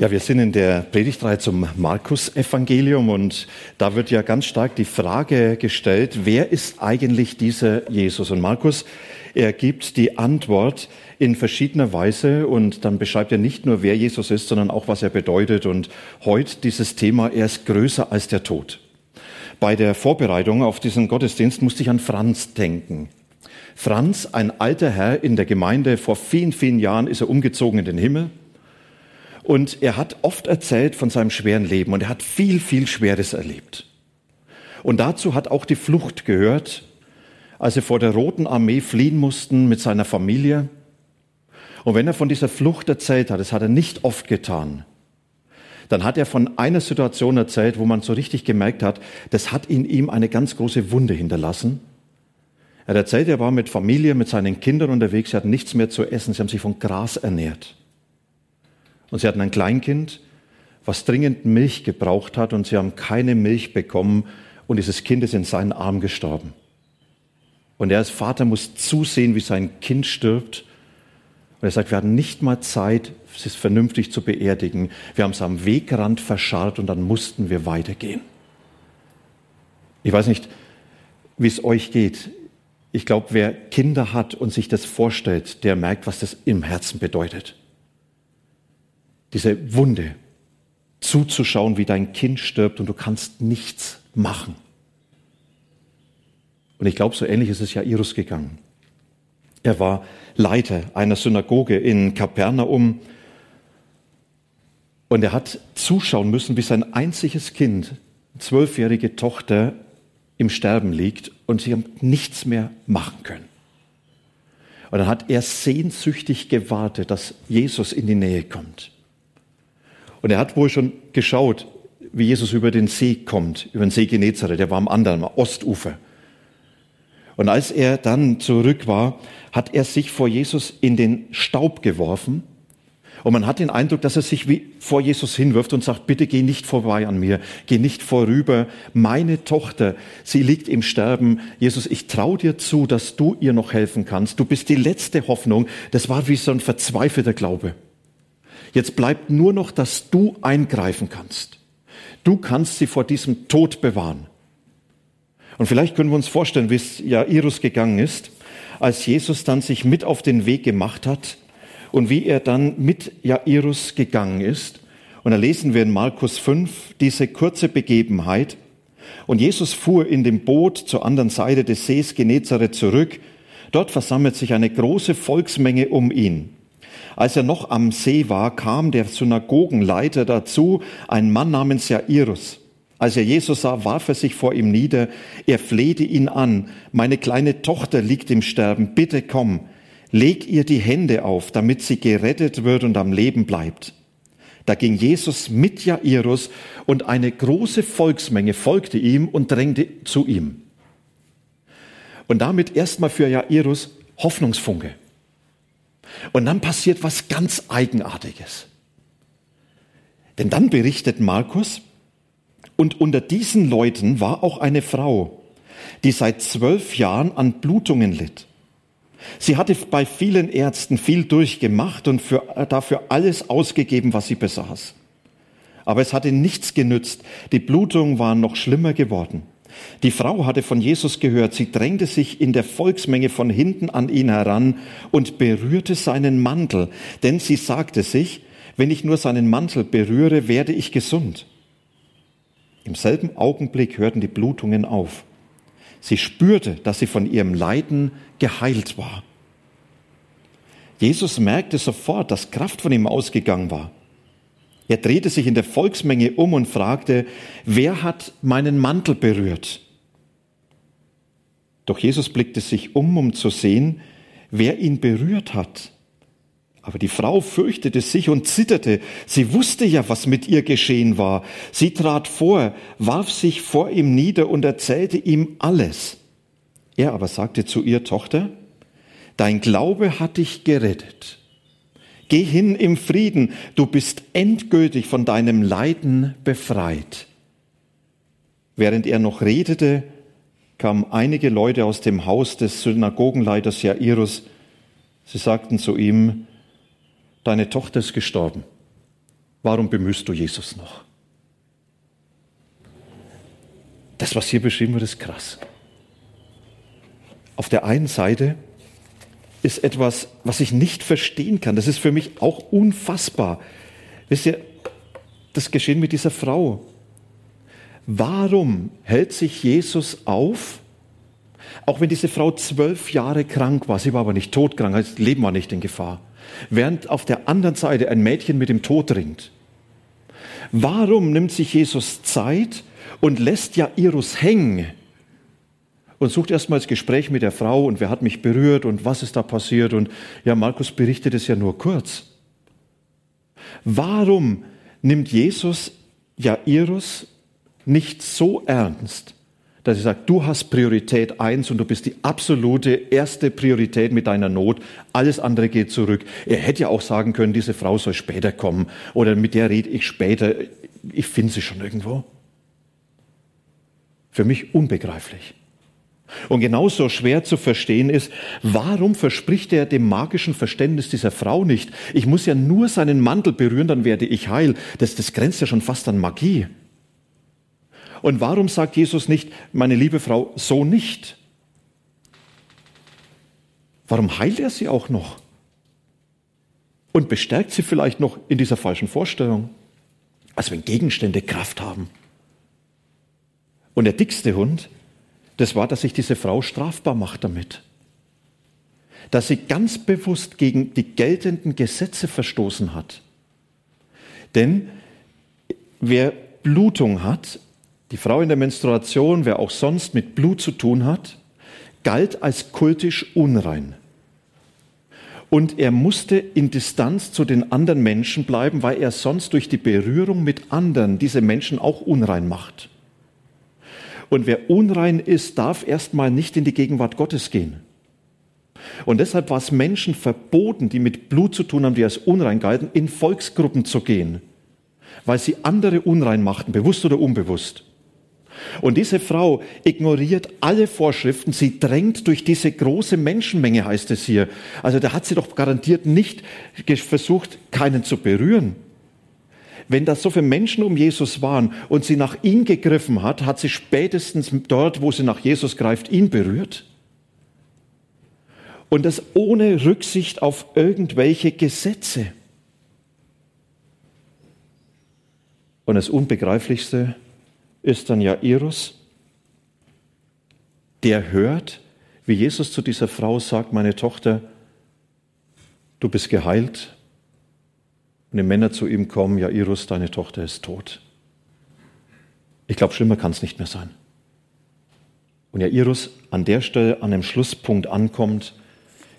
Ja, wir sind in der Predigtreihe zum Markus-Evangelium und da wird ja ganz stark die Frage gestellt, wer ist eigentlich dieser Jesus? Und Markus, er gibt die Antwort in verschiedener Weise und dann beschreibt er nicht nur, wer Jesus ist, sondern auch, was er bedeutet. Und heute dieses Thema, er ist größer als der Tod. Bei der Vorbereitung auf diesen Gottesdienst musste ich an Franz denken. Franz, ein alter Herr in der Gemeinde, vor vielen, vielen Jahren ist er umgezogen in den Himmel und er hat oft erzählt von seinem schweren Leben und er hat viel, viel Schweres erlebt. Und dazu hat auch die Flucht gehört, als sie vor der Roten Armee fliehen mussten mit seiner Familie. Und wenn er von dieser Flucht erzählt hat, das hat er nicht oft getan, dann hat er von einer Situation erzählt, wo man so richtig gemerkt hat, das hat in ihm eine ganz große Wunde hinterlassen. Er erzählt, er war mit Familie, mit seinen Kindern unterwegs, sie hatten nichts mehr zu essen, sie haben sich von Gras ernährt. Und sie hatten ein Kleinkind, was dringend Milch gebraucht hat und sie haben keine Milch bekommen und dieses Kind ist in seinen Arm gestorben. Und er als Vater muss zusehen, wie sein Kind stirbt. Und er sagt, wir hatten nicht mal Zeit, es vernünftig zu beerdigen. Wir haben es am Wegrand verscharrt und dann mussten wir weitergehen. Ich weiß nicht, wie es euch geht. Ich glaube, wer Kinder hat und sich das vorstellt, der merkt, was das im Herzen bedeutet diese Wunde, zuzuschauen, wie dein Kind stirbt und du kannst nichts machen. Und ich glaube, so ähnlich ist es ja Irus gegangen. Er war Leiter einer Synagoge in Kapernaum und er hat zuschauen müssen, wie sein einziges Kind, zwölfjährige Tochter, im Sterben liegt und sie haben nichts mehr machen können. Und dann hat er sehnsüchtig gewartet, dass Jesus in die Nähe kommt. Und er hat wohl schon geschaut, wie Jesus über den See kommt, über den See Genezareth, der war am anderen, am Ostufer. Und als er dann zurück war, hat er sich vor Jesus in den Staub geworfen. Und man hat den Eindruck, dass er sich wie vor Jesus hinwirft und sagt, bitte geh nicht vorbei an mir, geh nicht vorüber. Meine Tochter, sie liegt im Sterben. Jesus, ich traue dir zu, dass du ihr noch helfen kannst. Du bist die letzte Hoffnung. Das war wie so ein verzweifelter Glaube. Jetzt bleibt nur noch, dass du eingreifen kannst. Du kannst sie vor diesem Tod bewahren. Und vielleicht können wir uns vorstellen, wie es Jairus gegangen ist, als Jesus dann sich mit auf den Weg gemacht hat und wie er dann mit Jairus gegangen ist. Und da lesen wir in Markus 5 diese kurze Begebenheit. Und Jesus fuhr in dem Boot zur anderen Seite des Sees Genezareth zurück. Dort versammelt sich eine große Volksmenge um ihn. Als er noch am See war, kam der Synagogenleiter dazu, ein Mann namens Jairus. Als er Jesus sah, warf er sich vor ihm nieder. Er flehte ihn an. Meine kleine Tochter liegt im Sterben. Bitte komm. Leg ihr die Hände auf, damit sie gerettet wird und am Leben bleibt. Da ging Jesus mit Jairus und eine große Volksmenge folgte ihm und drängte zu ihm. Und damit erstmal für Jairus Hoffnungsfunke. Und dann passiert was ganz Eigenartiges. Denn dann berichtet Markus, und unter diesen Leuten war auch eine Frau, die seit zwölf Jahren an Blutungen litt. Sie hatte bei vielen Ärzten viel durchgemacht und für, dafür alles ausgegeben, was sie besaß. Aber es hatte nichts genützt. Die Blutungen waren noch schlimmer geworden. Die Frau hatte von Jesus gehört, sie drängte sich in der Volksmenge von hinten an ihn heran und berührte seinen Mantel, denn sie sagte sich, wenn ich nur seinen Mantel berühre, werde ich gesund. Im selben Augenblick hörten die Blutungen auf. Sie spürte, dass sie von ihrem Leiden geheilt war. Jesus merkte sofort, dass Kraft von ihm ausgegangen war. Er drehte sich in der Volksmenge um und fragte, wer hat meinen Mantel berührt? Doch Jesus blickte sich um, um zu sehen, wer ihn berührt hat. Aber die Frau fürchtete sich und zitterte. Sie wusste ja, was mit ihr geschehen war. Sie trat vor, warf sich vor ihm nieder und erzählte ihm alles. Er aber sagte zu ihr, Tochter, dein Glaube hat dich gerettet. Geh hin im Frieden, du bist endgültig von deinem Leiden befreit. Während er noch redete, kamen einige Leute aus dem Haus des Synagogenleiters Jairus. Sie sagten zu ihm, deine Tochter ist gestorben. Warum bemühst du Jesus noch? Das, was hier beschrieben wird, ist krass. Auf der einen Seite ist etwas, was ich nicht verstehen kann. Das ist für mich auch unfassbar. Wisst ihr, das Geschehen mit dieser Frau. Warum hält sich Jesus auf, auch wenn diese Frau zwölf Jahre krank war, sie war aber nicht todkrank, das Leben war nicht in Gefahr, während auf der anderen Seite ein Mädchen mit dem Tod ringt? Warum nimmt sich Jesus Zeit und lässt Jairus hängen? Und sucht erstmal das Gespräch mit der Frau und wer hat mich berührt und was ist da passiert und ja, Markus berichtet es ja nur kurz. Warum nimmt Jesus Jairus nicht so ernst, dass er sagt, du hast Priorität eins und du bist die absolute erste Priorität mit deiner Not, alles andere geht zurück. Er hätte ja auch sagen können, diese Frau soll später kommen oder mit der rede ich später, ich finde sie schon irgendwo. Für mich unbegreiflich. Und genauso schwer zu verstehen ist, warum verspricht er dem magischen Verständnis dieser Frau nicht, ich muss ja nur seinen Mantel berühren, dann werde ich heil. Das, das grenzt ja schon fast an Magie. Und warum sagt Jesus nicht, meine liebe Frau, so nicht? Warum heilt er sie auch noch? Und bestärkt sie vielleicht noch in dieser falschen Vorstellung, als wenn Gegenstände Kraft haben. Und der dickste Hund, das war, dass sich diese Frau strafbar macht damit. Dass sie ganz bewusst gegen die geltenden Gesetze verstoßen hat. Denn wer Blutung hat, die Frau in der Menstruation, wer auch sonst mit Blut zu tun hat, galt als kultisch unrein. Und er musste in Distanz zu den anderen Menschen bleiben, weil er sonst durch die Berührung mit anderen diese Menschen auch unrein macht. Und wer unrein ist, darf erstmal nicht in die Gegenwart Gottes gehen. Und deshalb war es Menschen verboten, die mit Blut zu tun haben, die als unrein galten, in Volksgruppen zu gehen, weil sie andere unrein machten, bewusst oder unbewusst. Und diese Frau ignoriert alle Vorschriften, sie drängt durch diese große Menschenmenge, heißt es hier. Also da hat sie doch garantiert nicht versucht, keinen zu berühren. Wenn da so viele Menschen um Jesus waren und sie nach ihm gegriffen hat, hat sie spätestens dort, wo sie nach Jesus greift, ihn berührt. Und das ohne Rücksicht auf irgendwelche Gesetze. Und das Unbegreiflichste ist dann Jairus, der hört, wie Jesus zu dieser Frau sagt, meine Tochter, du bist geheilt, und die Männer zu ihm kommen, Jairus, deine Tochter ist tot. Ich glaube, schlimmer kann es nicht mehr sein. Und Jairus an der Stelle an dem Schlusspunkt ankommt,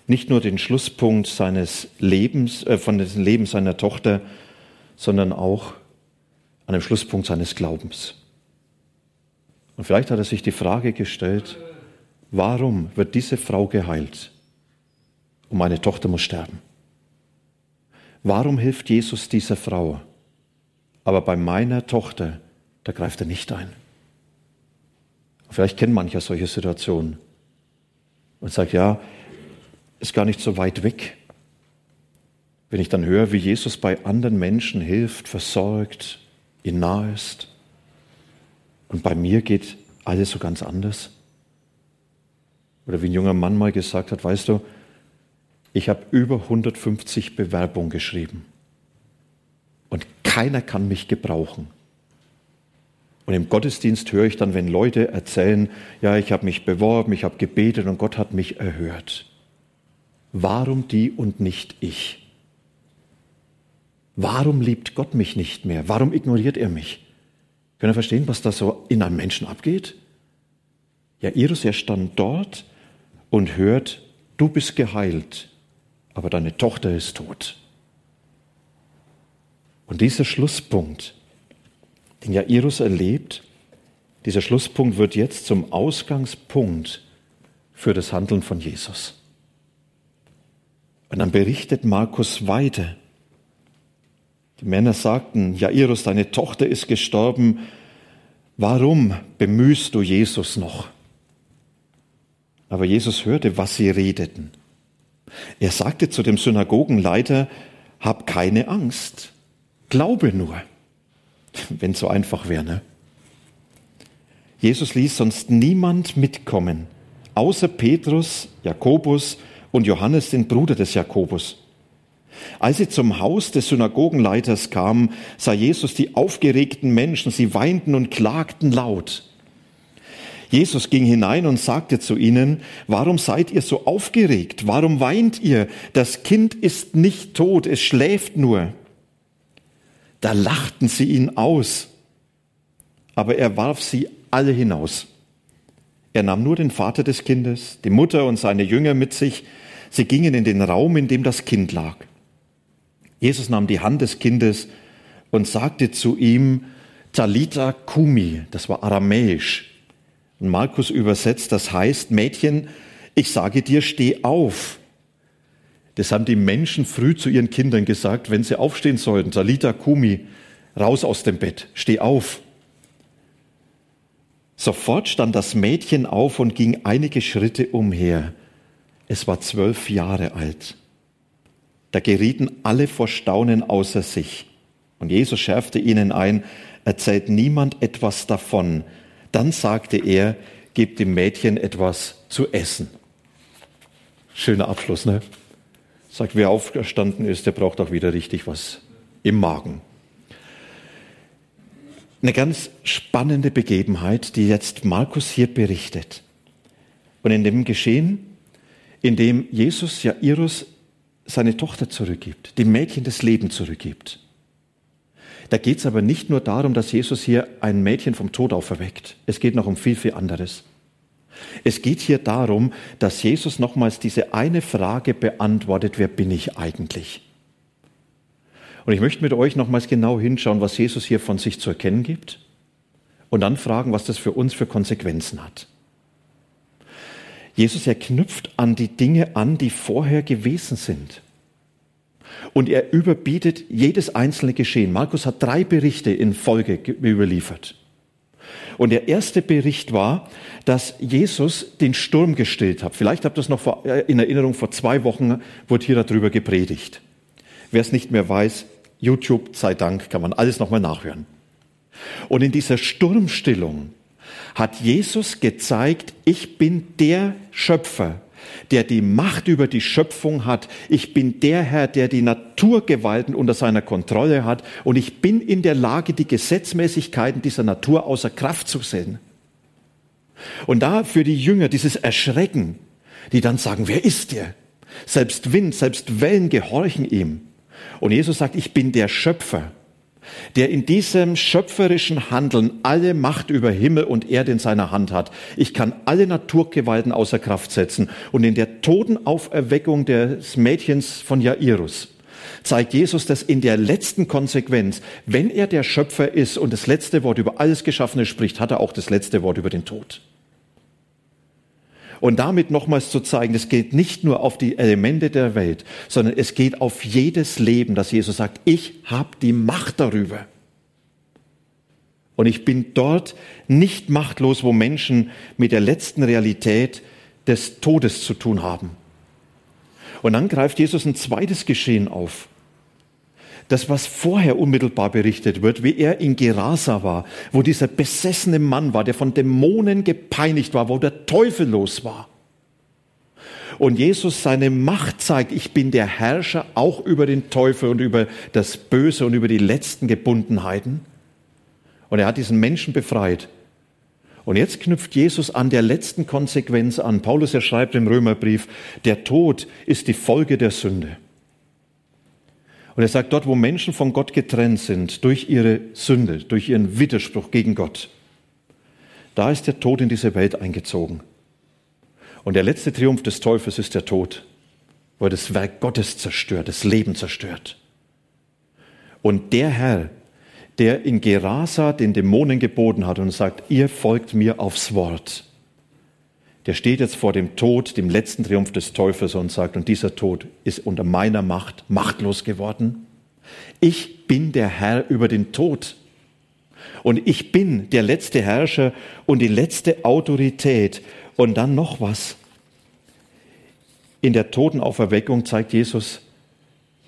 nicht nur den Schlusspunkt seines Lebens, äh, von dem Leben seiner Tochter, sondern auch an dem Schlusspunkt seines Glaubens. Und vielleicht hat er sich die Frage gestellt, warum wird diese Frau geheilt und meine Tochter muss sterben? Warum hilft Jesus dieser Frau? Aber bei meiner Tochter, da greift er nicht ein. Vielleicht kennt mancher solche Situationen und sagt, ja, ist gar nicht so weit weg. Wenn ich dann höre, wie Jesus bei anderen Menschen hilft, versorgt, ihnen nahe ist, und bei mir geht alles so ganz anders. Oder wie ein junger Mann mal gesagt hat, weißt du, ich habe über 150 Bewerbungen geschrieben. Und keiner kann mich gebrauchen. Und im Gottesdienst höre ich dann, wenn Leute erzählen, ja, ich habe mich beworben, ich habe gebetet und Gott hat mich erhört. Warum die und nicht ich? Warum liebt Gott mich nicht mehr? Warum ignoriert er mich? Können ihr verstehen, was da so in einem Menschen abgeht? Ja, Iris, er stand dort und hört, du bist geheilt aber deine Tochter ist tot. Und dieser Schlusspunkt, den Jairus erlebt, dieser Schlusspunkt wird jetzt zum Ausgangspunkt für das Handeln von Jesus. Und dann berichtet Markus weiter. Die Männer sagten, Jairus, deine Tochter ist gestorben. Warum bemühst du Jesus noch? Aber Jesus hörte, was sie redeten. Er sagte zu dem Synagogenleiter, hab keine Angst, glaube nur. Wenn so einfach wäre, ne? Jesus ließ sonst niemand mitkommen, außer Petrus, Jakobus und Johannes, den Bruder des Jakobus. Als sie zum Haus des Synagogenleiters kamen, sah Jesus die aufgeregten Menschen, sie weinten und klagten laut. Jesus ging hinein und sagte zu ihnen, warum seid ihr so aufgeregt? Warum weint ihr? Das Kind ist nicht tot, es schläft nur. Da lachten sie ihn aus, aber er warf sie alle hinaus. Er nahm nur den Vater des Kindes, die Mutter und seine Jünger mit sich. Sie gingen in den Raum, in dem das Kind lag. Jesus nahm die Hand des Kindes und sagte zu ihm, Talita Kumi, das war aramäisch. Und Markus übersetzt, das heißt, Mädchen, ich sage dir, steh auf. Das haben die Menschen früh zu ihren Kindern gesagt, wenn sie aufstehen sollten. Talita Kumi, raus aus dem Bett, steh auf. Sofort stand das Mädchen auf und ging einige Schritte umher. Es war zwölf Jahre alt. Da gerieten alle vor Staunen außer sich. Und Jesus schärfte ihnen ein, erzählt niemand etwas davon. Dann sagte er, gebt dem Mädchen etwas zu essen. Schöner Abschluss, ne? Sagt, wer aufgestanden ist, der braucht auch wieder richtig was im Magen. Eine ganz spannende Begebenheit, die jetzt Markus hier berichtet. Und in dem Geschehen, in dem Jesus Jairus seine Tochter zurückgibt, dem Mädchen das Leben zurückgibt. Da geht es aber nicht nur darum, dass Jesus hier ein Mädchen vom Tod auferweckt. Es geht noch um viel, viel anderes. Es geht hier darum, dass Jesus nochmals diese eine Frage beantwortet, wer bin ich eigentlich? Und ich möchte mit euch nochmals genau hinschauen, was Jesus hier von sich zu erkennen gibt und dann fragen, was das für uns für Konsequenzen hat. Jesus, er knüpft an die Dinge an, die vorher gewesen sind. Und er überbietet jedes einzelne Geschehen. Markus hat drei Berichte in Folge überliefert. Und der erste Bericht war, dass Jesus den Sturm gestillt hat. Vielleicht habt ihr das noch äh, in Erinnerung, vor zwei Wochen wurde hier darüber gepredigt. Wer es nicht mehr weiß, YouTube sei Dank, kann man alles nochmal nachhören. Und in dieser Sturmstillung hat Jesus gezeigt, ich bin der Schöpfer, der die Macht über die Schöpfung hat. Ich bin der Herr, der die Naturgewalten unter seiner Kontrolle hat. Und ich bin in der Lage, die Gesetzmäßigkeiten dieser Natur außer Kraft zu sehen. Und da für die Jünger dieses Erschrecken, die dann sagen, wer ist der? Selbst Wind, selbst Wellen gehorchen ihm. Und Jesus sagt, ich bin der Schöpfer, der in diesem schöpferischen Handeln alle Macht über Himmel und Erde in seiner Hand hat. Ich kann alle Naturgewalten außer Kraft setzen. Und in der Totenauferweckung des Mädchens von Jairus zeigt Jesus das in der letzten Konsequenz. Wenn er der Schöpfer ist und das letzte Wort über alles Geschaffene spricht, hat er auch das letzte Wort über den Tod. Und damit nochmals zu zeigen, es geht nicht nur auf die Elemente der Welt, sondern es geht auf jedes Leben, dass Jesus sagt, ich habe die Macht darüber. Und ich bin dort nicht machtlos, wo Menschen mit der letzten Realität des Todes zu tun haben. Und dann greift Jesus ein zweites Geschehen auf das, was vorher unmittelbar berichtet wird, wie er in Gerasa war, wo dieser besessene Mann war, der von Dämonen gepeinigt war, wo der Teufel los war. Und Jesus seine Macht zeigt, ich bin der Herrscher auch über den Teufel und über das Böse und über die letzten Gebundenheiten. Und er hat diesen Menschen befreit. Und jetzt knüpft Jesus an der letzten Konsequenz an. Paulus er schreibt im Römerbrief, der Tod ist die Folge der Sünde. Und er sagt, dort, wo Menschen von Gott getrennt sind, durch ihre Sünde, durch ihren Widerspruch gegen Gott, da ist der Tod in diese Welt eingezogen. Und der letzte Triumph des Teufels ist der Tod, wo er das Werk Gottes zerstört, das Leben zerstört. Und der Herr, der in Gerasa den Dämonen geboten hat und sagt, ihr folgt mir aufs Wort, der steht jetzt vor dem Tod, dem letzten Triumph des Teufels und sagt, und dieser Tod ist unter meiner Macht machtlos geworden. Ich bin der Herr über den Tod. Und ich bin der letzte Herrscher und die letzte Autorität. Und dann noch was. In der Totenauferweckung zeigt Jesus,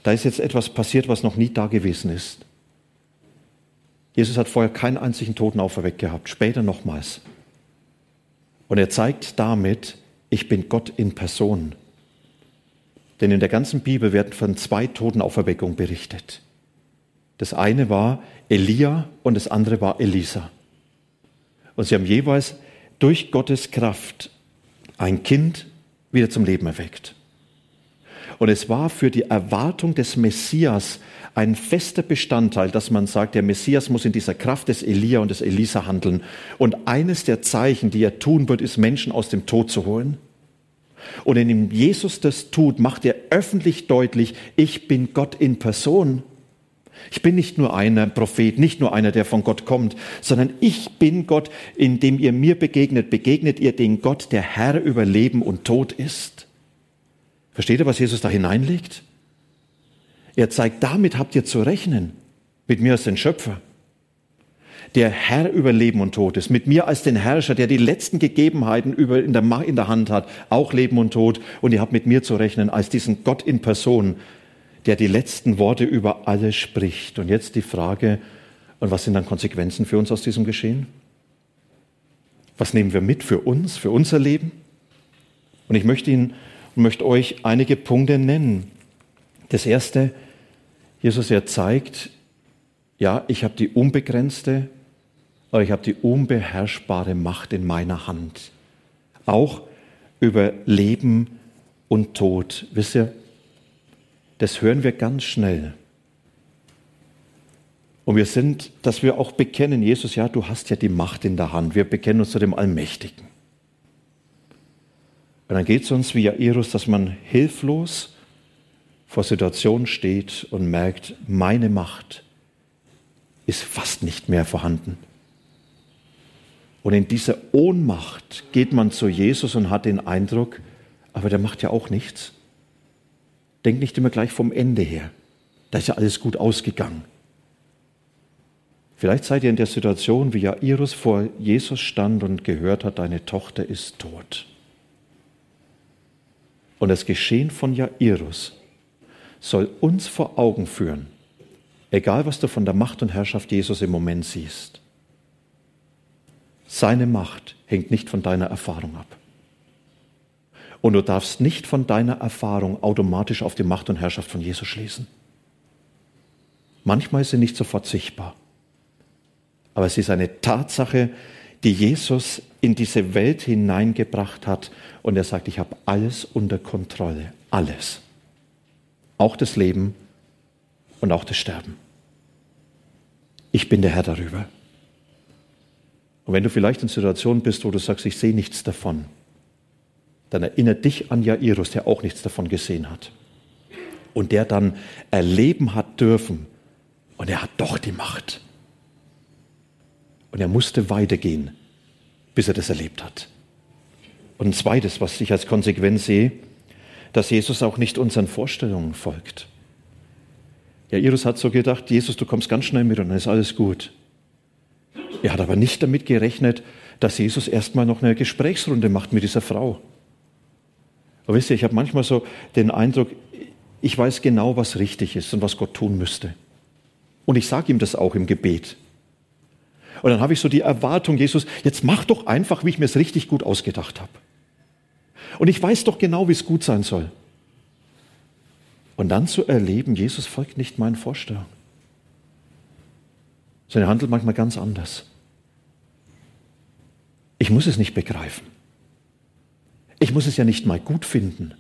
da ist jetzt etwas passiert, was noch nie da gewesen ist. Jesus hat vorher keinen einzigen Toten auferweckt gehabt, später nochmals. Und er zeigt damit, ich bin Gott in Person. Denn in der ganzen Bibel werden von zwei Totenauferweckungen berichtet. Das eine war Elia und das andere war Elisa. Und sie haben jeweils durch Gottes Kraft ein Kind wieder zum Leben erweckt. Und es war für die Erwartung des Messias ein fester Bestandteil, dass man sagt, der Messias muss in dieser Kraft des Elia und des Elisa handeln. Und eines der Zeichen, die er tun wird, ist, Menschen aus dem Tod zu holen. Und indem Jesus das tut, macht er öffentlich deutlich, ich bin Gott in Person. Ich bin nicht nur einer Prophet, nicht nur einer, der von Gott kommt, sondern ich bin Gott, indem ihr mir begegnet, begegnet ihr den Gott, der Herr über Leben und Tod ist. Versteht ihr, was Jesus da hineinlegt? Er zeigt, damit habt ihr zu rechnen, mit mir als den Schöpfer, der Herr über Leben und Tod ist, mit mir als den Herrscher, der die letzten Gegebenheiten über in, der, in der Hand hat, auch Leben und Tod, und ihr habt mit mir zu rechnen als diesen Gott in Person, der die letzten Worte über alles spricht. Und jetzt die Frage, und was sind dann Konsequenzen für uns aus diesem Geschehen? Was nehmen wir mit für uns, für unser Leben? Und ich möchte Ihnen und möchte euch einige Punkte nennen. Das erste, Jesus, er zeigt, ja, ich habe die unbegrenzte, aber ich habe die unbeherrschbare Macht in meiner Hand. Auch über Leben und Tod. Wisst ihr, das hören wir ganz schnell. Und wir sind, dass wir auch bekennen, Jesus, ja, du hast ja die Macht in der Hand. Wir bekennen uns zu dem Allmächtigen. Und dann geht es uns wie Jairus, dass man hilflos vor Situationen steht und merkt, meine Macht ist fast nicht mehr vorhanden. Und in dieser Ohnmacht geht man zu Jesus und hat den Eindruck, aber der macht ja auch nichts. Denk nicht immer gleich vom Ende her. Da ist ja alles gut ausgegangen. Vielleicht seid ihr in der Situation, wie Jairus vor Jesus stand und gehört hat, deine Tochter ist tot. Und das Geschehen von Jairus soll uns vor Augen führen, egal was du von der Macht und Herrschaft Jesus im Moment siehst. Seine Macht hängt nicht von deiner Erfahrung ab. Und du darfst nicht von deiner Erfahrung automatisch auf die Macht und Herrschaft von Jesus schließen. Manchmal ist sie nicht sofort sichtbar. Aber es ist eine Tatsache, die Jesus in diese Welt hineingebracht hat. Und er sagt, ich habe alles unter Kontrolle. Alles. Auch das Leben und auch das Sterben. Ich bin der Herr darüber. Und wenn du vielleicht in Situationen bist, wo du sagst, ich sehe nichts davon, dann erinnere dich an Jairus, der auch nichts davon gesehen hat. Und der dann erleben hat dürfen. Und er hat doch die Macht. Und er musste weitergehen, bis er das erlebt hat. Und ein zweites, was ich als Konsequenz sehe, dass Jesus auch nicht unseren Vorstellungen folgt. Ja, Iris hat so gedacht, Jesus, du kommst ganz schnell mit und dann ist alles gut. Er hat aber nicht damit gerechnet, dass Jesus erstmal noch eine Gesprächsrunde macht mit dieser Frau. Aber wisst ihr, ich habe manchmal so den Eindruck, ich weiß genau, was richtig ist und was Gott tun müsste. Und ich sage ihm das auch im Gebet. Und dann habe ich so die Erwartung, Jesus, jetzt mach doch einfach, wie ich mir es richtig gut ausgedacht habe. Und ich weiß doch genau, wie es gut sein soll. Und dann zu erleben, Jesus folgt nicht meinen Vorstellungen. Sondern er handelt manchmal ganz anders. Ich muss es nicht begreifen. Ich muss es ja nicht mal gut finden.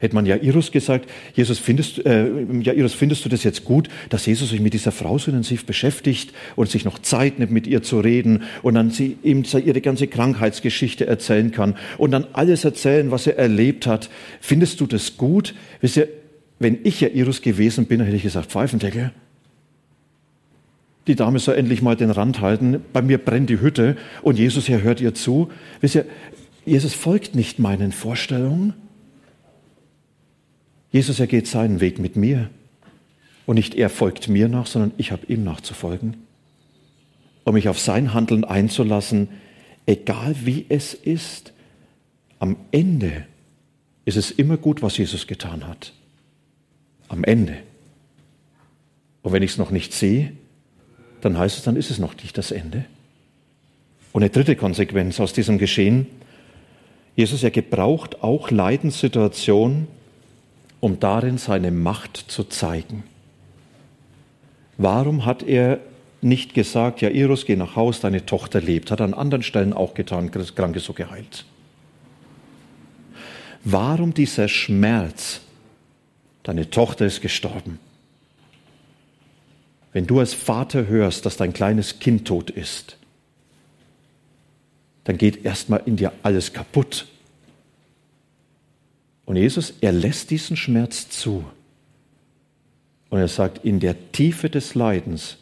Hätte man Jairus gesagt, Jesus, findest, äh, Jairus, findest du das jetzt gut, dass Jesus sich mit dieser Frau so intensiv beschäftigt und sich noch Zeit nimmt, mit ihr zu reden und dann sie ihm ihre ganze Krankheitsgeschichte erzählen kann und dann alles erzählen, was er erlebt hat. Findest du das gut? Wisst ihr, wenn ich Jairus gewesen bin, hätte ich gesagt, Pfeifendeckel, die Dame soll endlich mal den Rand halten, bei mir brennt die Hütte und Jesus, er hört ihr zu. Wisst ihr, Jesus folgt nicht meinen Vorstellungen. Jesus, er geht seinen Weg mit mir. Und nicht er folgt mir nach, sondern ich habe ihm nachzufolgen. Um mich auf sein Handeln einzulassen, egal wie es ist. Am Ende ist es immer gut, was Jesus getan hat. Am Ende. Und wenn ich es noch nicht sehe, dann heißt es, dann ist es noch nicht das Ende. Und eine dritte Konsequenz aus diesem Geschehen, Jesus, er gebraucht auch Leidenssituationen, um darin seine Macht zu zeigen. Warum hat er nicht gesagt, ja, Iris, geh nach Haus, deine Tochter lebt? Hat er an anderen Stellen auch getan, Kranke so geheilt. Warum dieser Schmerz? Deine Tochter ist gestorben. Wenn du als Vater hörst, dass dein kleines Kind tot ist, dann geht erstmal in dir alles kaputt. Und Jesus, er lässt diesen Schmerz zu. Und er sagt, in der Tiefe des Leidens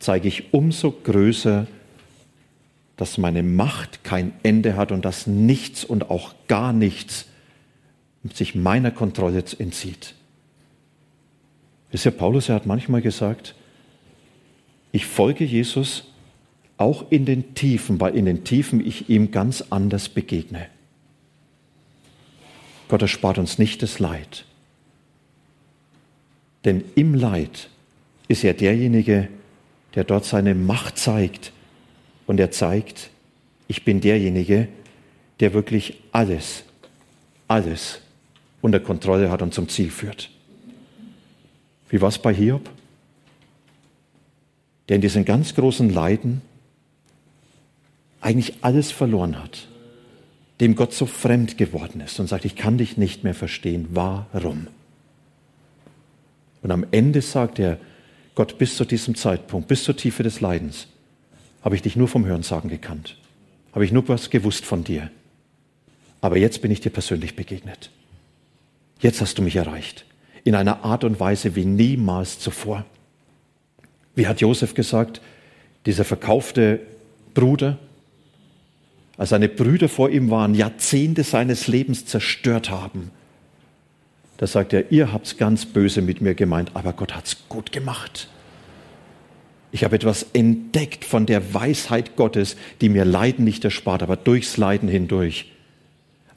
zeige ich umso größer, dass meine Macht kein Ende hat und dass nichts und auch gar nichts sich meiner Kontrolle entzieht. Wisst ihr, Paulus, er hat manchmal gesagt, ich folge Jesus auch in den Tiefen, weil in den Tiefen ich ihm ganz anders begegne. Gott erspart uns nicht das Leid. Denn im Leid ist er derjenige, der dort seine Macht zeigt. Und er zeigt, ich bin derjenige, der wirklich alles, alles unter Kontrolle hat und zum Ziel führt. Wie war es bei Hiob? Der in diesen ganz großen Leiden eigentlich alles verloren hat, dem Gott so fremd geworden ist und sagt, ich kann dich nicht mehr verstehen. Warum? Und am Ende sagt er, Gott, bis zu diesem Zeitpunkt, bis zur Tiefe des Leidens, habe ich dich nur vom Hörensagen gekannt. Habe ich nur was gewusst von dir. Aber jetzt bin ich dir persönlich begegnet. Jetzt hast du mich erreicht. In einer Art und Weise wie niemals zuvor. Wie hat Josef gesagt, dieser verkaufte Bruder, als seine Brüder vor ihm waren, Jahrzehnte seines Lebens zerstört haben, da sagt er, ihr habt's ganz böse mit mir gemeint, aber Gott hat's gut gemacht. Ich habe etwas entdeckt von der Weisheit Gottes, die mir Leiden nicht erspart, aber durchs Leiden hindurch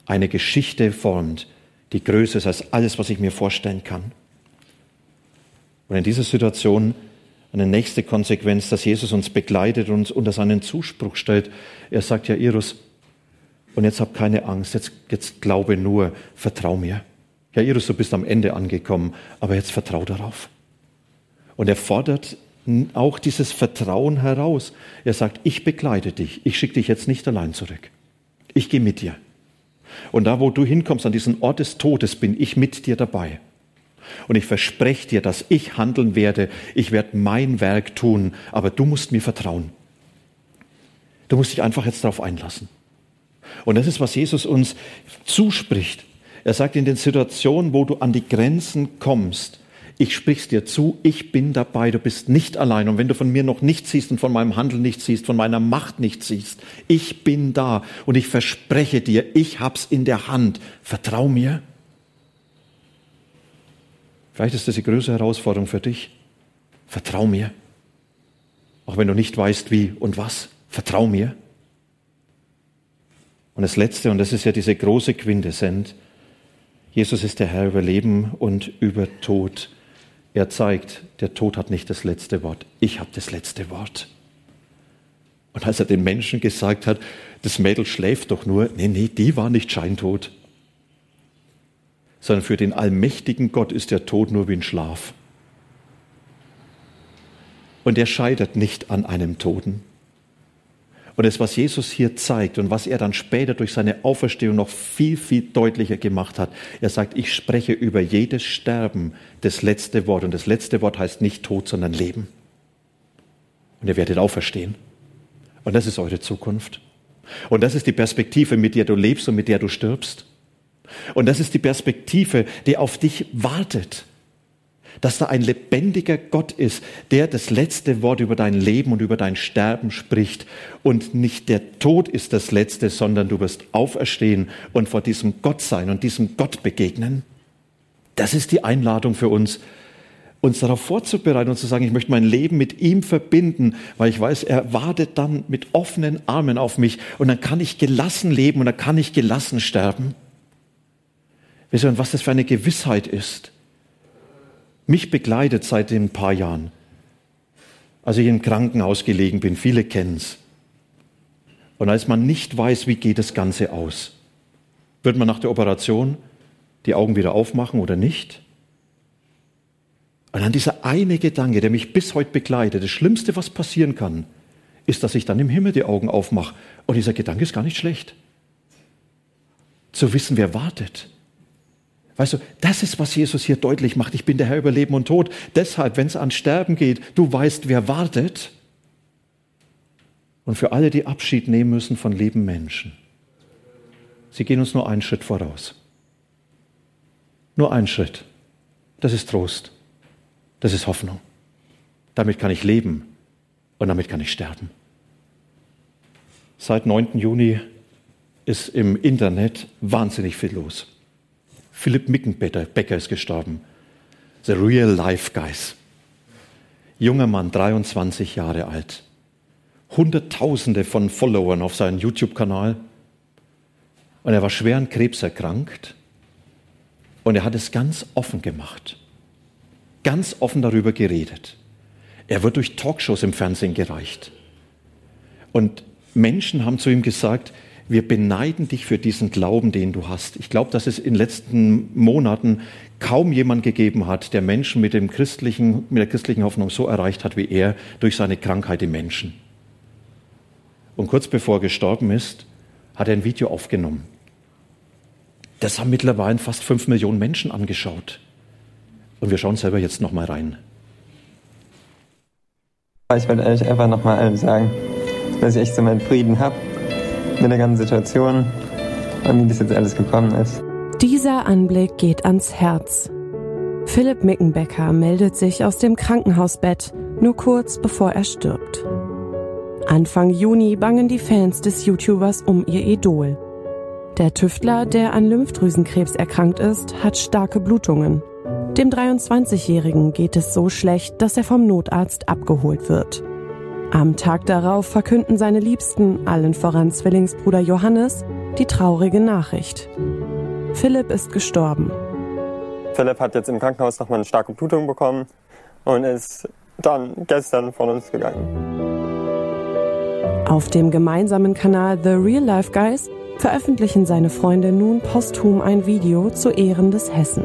eine Geschichte formt, die größer ist als alles, was ich mir vorstellen kann. Und in dieser Situation eine nächste Konsequenz, dass Jesus uns begleitet und uns unter seinen Zuspruch stellt. Er sagt ja, Irus, und jetzt hab keine Angst, jetzt, jetzt glaube nur, vertrau mir. Ja, Iris, du bist am Ende angekommen, aber jetzt vertrau darauf. Und er fordert auch dieses Vertrauen heraus. Er sagt, ich begleite dich, ich schicke dich jetzt nicht allein zurück. Ich gehe mit dir. Und da, wo du hinkommst, an diesen Ort des Todes, bin ich mit dir dabei. Und ich verspreche dir, dass ich handeln werde. Ich werde mein Werk tun, aber du musst mir vertrauen. Du musst dich einfach jetzt darauf einlassen. Und das ist, was Jesus uns zuspricht. Er sagt in den Situationen, wo du an die Grenzen kommst, ich sprich's dir zu, ich bin dabei, du bist nicht allein. Und wenn du von mir noch nichts siehst und von meinem Handeln nichts siehst, von meiner Macht nichts siehst, ich bin da und ich verspreche dir, ich hab's in der Hand. Vertrau mir. Vielleicht ist das die größte Herausforderung für dich. Vertrau mir. Auch wenn du nicht weißt, wie und was. Vertrau mir. Und das Letzte, und das ist ja diese große Quintessenz, Jesus ist der Herr über Leben und über Tod. Er zeigt, der Tod hat nicht das letzte Wort. Ich habe das letzte Wort. Und als er den Menschen gesagt hat, das Mädel schläft doch nur, nee, nee, die war nicht scheintot. Sondern für den allmächtigen Gott ist der Tod nur wie ein Schlaf. Und er scheitert nicht an einem Toten. Und das, was Jesus hier zeigt und was er dann später durch seine Auferstehung noch viel, viel deutlicher gemacht hat, er sagt, ich spreche über jedes Sterben das letzte Wort. Und das letzte Wort heißt nicht Tod, sondern Leben. Und ihr werdet auferstehen. Und das ist eure Zukunft. Und das ist die Perspektive, mit der du lebst und mit der du stirbst. Und das ist die Perspektive, die auf dich wartet. dass da ein lebendiger Gott ist, der das letzte Wort über dein Leben und über dein Sterben spricht. Und nicht der Tod ist das letzte, sondern du wirst auferstehen und vor diesem Gott sein und diesem Gott begegnen. Das ist die Einladung für uns, uns darauf vorzubereiten und zu sagen, ich möchte mein Leben mit ihm verbinden, weil ich weiß, er wartet dann mit offenen Armen auf mich und dann kann ich gelassen leben und dann kann ich gelassen sterben. Wisst ihr, was das für eine Gewissheit ist? Mich begleitet seit ein paar Jahren. Als ich im Krankenhaus gelegen bin, viele kennen es. Und als man nicht weiß, wie geht das Ganze aus, wird man nach der Operation die Augen wieder aufmachen oder nicht? Und dann dieser eine Gedanke, der mich bis heute begleitet, das Schlimmste, was passieren kann, ist, dass ich dann im Himmel die Augen aufmache. Und dieser Gedanke ist gar nicht schlecht. Zu wissen, wer wartet. Weißt du, das ist, was Jesus hier deutlich macht. Ich bin der Herr über Leben und Tod. Deshalb, wenn es an Sterben geht, du weißt, wer wartet. Und für alle, die Abschied nehmen müssen von lieben Menschen. Sie gehen uns nur einen Schritt voraus. Nur einen Schritt. Das ist Trost. Das ist Hoffnung. Damit kann ich leben und damit kann ich sterben. Seit 9. Juni ist im Internet wahnsinnig viel los. Philipp Mickenbecker ist gestorben. The Real Life Guys. Junger Mann, 23 Jahre alt. Hunderttausende von Followern auf seinem YouTube-Kanal. Und er war schwer an Krebs erkrankt. Und er hat es ganz offen gemacht ganz offen darüber geredet. Er wird durch Talkshows im Fernsehen gereicht. Und Menschen haben zu ihm gesagt, wir beneiden dich für diesen Glauben, den du hast. Ich glaube, dass es in den letzten Monaten kaum jemand gegeben hat, der Menschen mit, dem christlichen, mit der christlichen Hoffnung so erreicht hat wie er durch seine Krankheit im Menschen. Und kurz bevor er gestorben ist, hat er ein Video aufgenommen. Das haben mittlerweile fast fünf Millionen Menschen angeschaut. Und wir schauen selber jetzt nochmal rein. Ich wollte euch einfach nochmal allen sagen, dass ich echt so meinen Frieden habe mit der ganzen Situation und wie das jetzt alles gekommen ist. Dieser Anblick geht ans Herz. Philipp Mickenbecker meldet sich aus dem Krankenhausbett, nur kurz bevor er stirbt. Anfang Juni bangen die Fans des YouTubers um ihr Idol. Der Tüftler, der an Lymphdrüsenkrebs erkrankt ist, hat starke Blutungen. Dem 23-Jährigen geht es so schlecht, dass er vom Notarzt abgeholt wird. Am Tag darauf verkünden seine Liebsten, allen voran Zwillingsbruder Johannes, die traurige Nachricht. Philipp ist gestorben. Philipp hat jetzt im Krankenhaus nochmal eine starke Blutung bekommen und ist dann gestern von uns gegangen. Auf dem gemeinsamen Kanal The Real Life Guys veröffentlichen seine Freunde nun posthum ein Video zu Ehren des Hessen.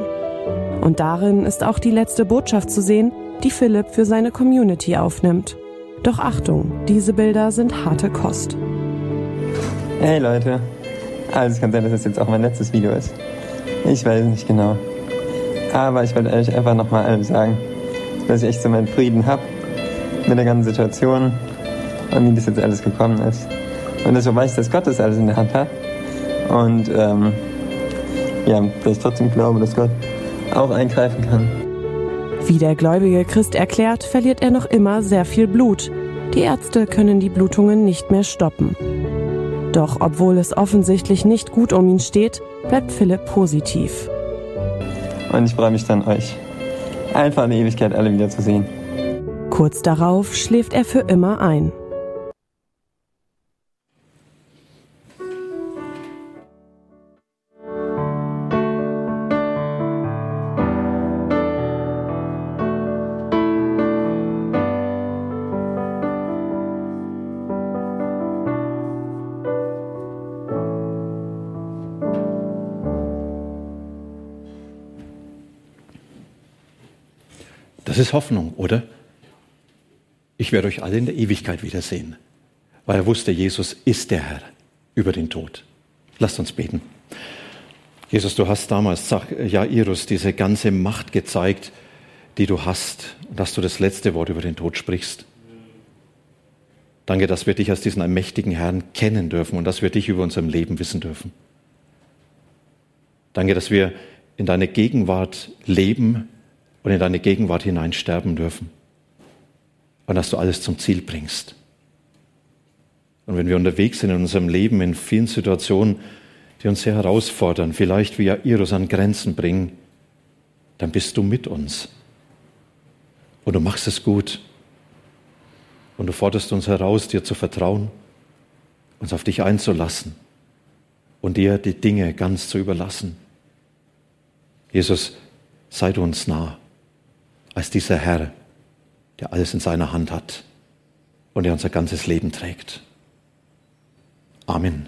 Und darin ist auch die letzte Botschaft zu sehen, die Philipp für seine Community aufnimmt. Doch Achtung, diese Bilder sind harte Kost. Hey Leute, also es kann sein, dass es jetzt auch mein letztes Video ist. Ich weiß nicht genau. Aber ich wollte euch einfach nochmal allen sagen, dass ich echt so meinen Frieden habe mit der ganzen Situation und wie das jetzt alles gekommen ist. Und dass ich weiß, dass Gott das alles in der Hand hat. Und ähm, ja, dass ich trotzdem glaube, dass Gott auch eingreifen kann. Wie der gläubige Christ erklärt, verliert er noch immer sehr viel Blut. Die Ärzte können die Blutungen nicht mehr stoppen. Doch obwohl es offensichtlich nicht gut um ihn steht, bleibt Philipp positiv. Und ich freue mich dann, euch einfach in der Ewigkeit alle wiederzusehen. Kurz darauf schläft er für immer ein. Ist Hoffnung, oder? Ich werde euch alle in der Ewigkeit wiedersehen, weil er wusste, Jesus ist der Herr über den Tod. Lasst uns beten. Jesus, du hast damals, sag Jairus, diese ganze Macht gezeigt, die du hast, dass du das letzte Wort über den Tod sprichst. Danke, dass wir dich als diesen allmächtigen Herrn kennen dürfen und dass wir dich über unserem Leben wissen dürfen. Danke, dass wir in deiner Gegenwart leben und in deine Gegenwart hinein sterben dürfen. Und dass du alles zum Ziel bringst. Und wenn wir unterwegs sind in unserem Leben, in vielen Situationen, die uns sehr herausfordern, vielleicht wie Jairus an Grenzen bringen, dann bist du mit uns. Und du machst es gut. Und du forderst uns heraus, dir zu vertrauen, uns auf dich einzulassen und dir die Dinge ganz zu überlassen. Jesus, sei du uns nah als dieser Herr, der alles in seiner Hand hat und der unser ganzes Leben trägt. Amen.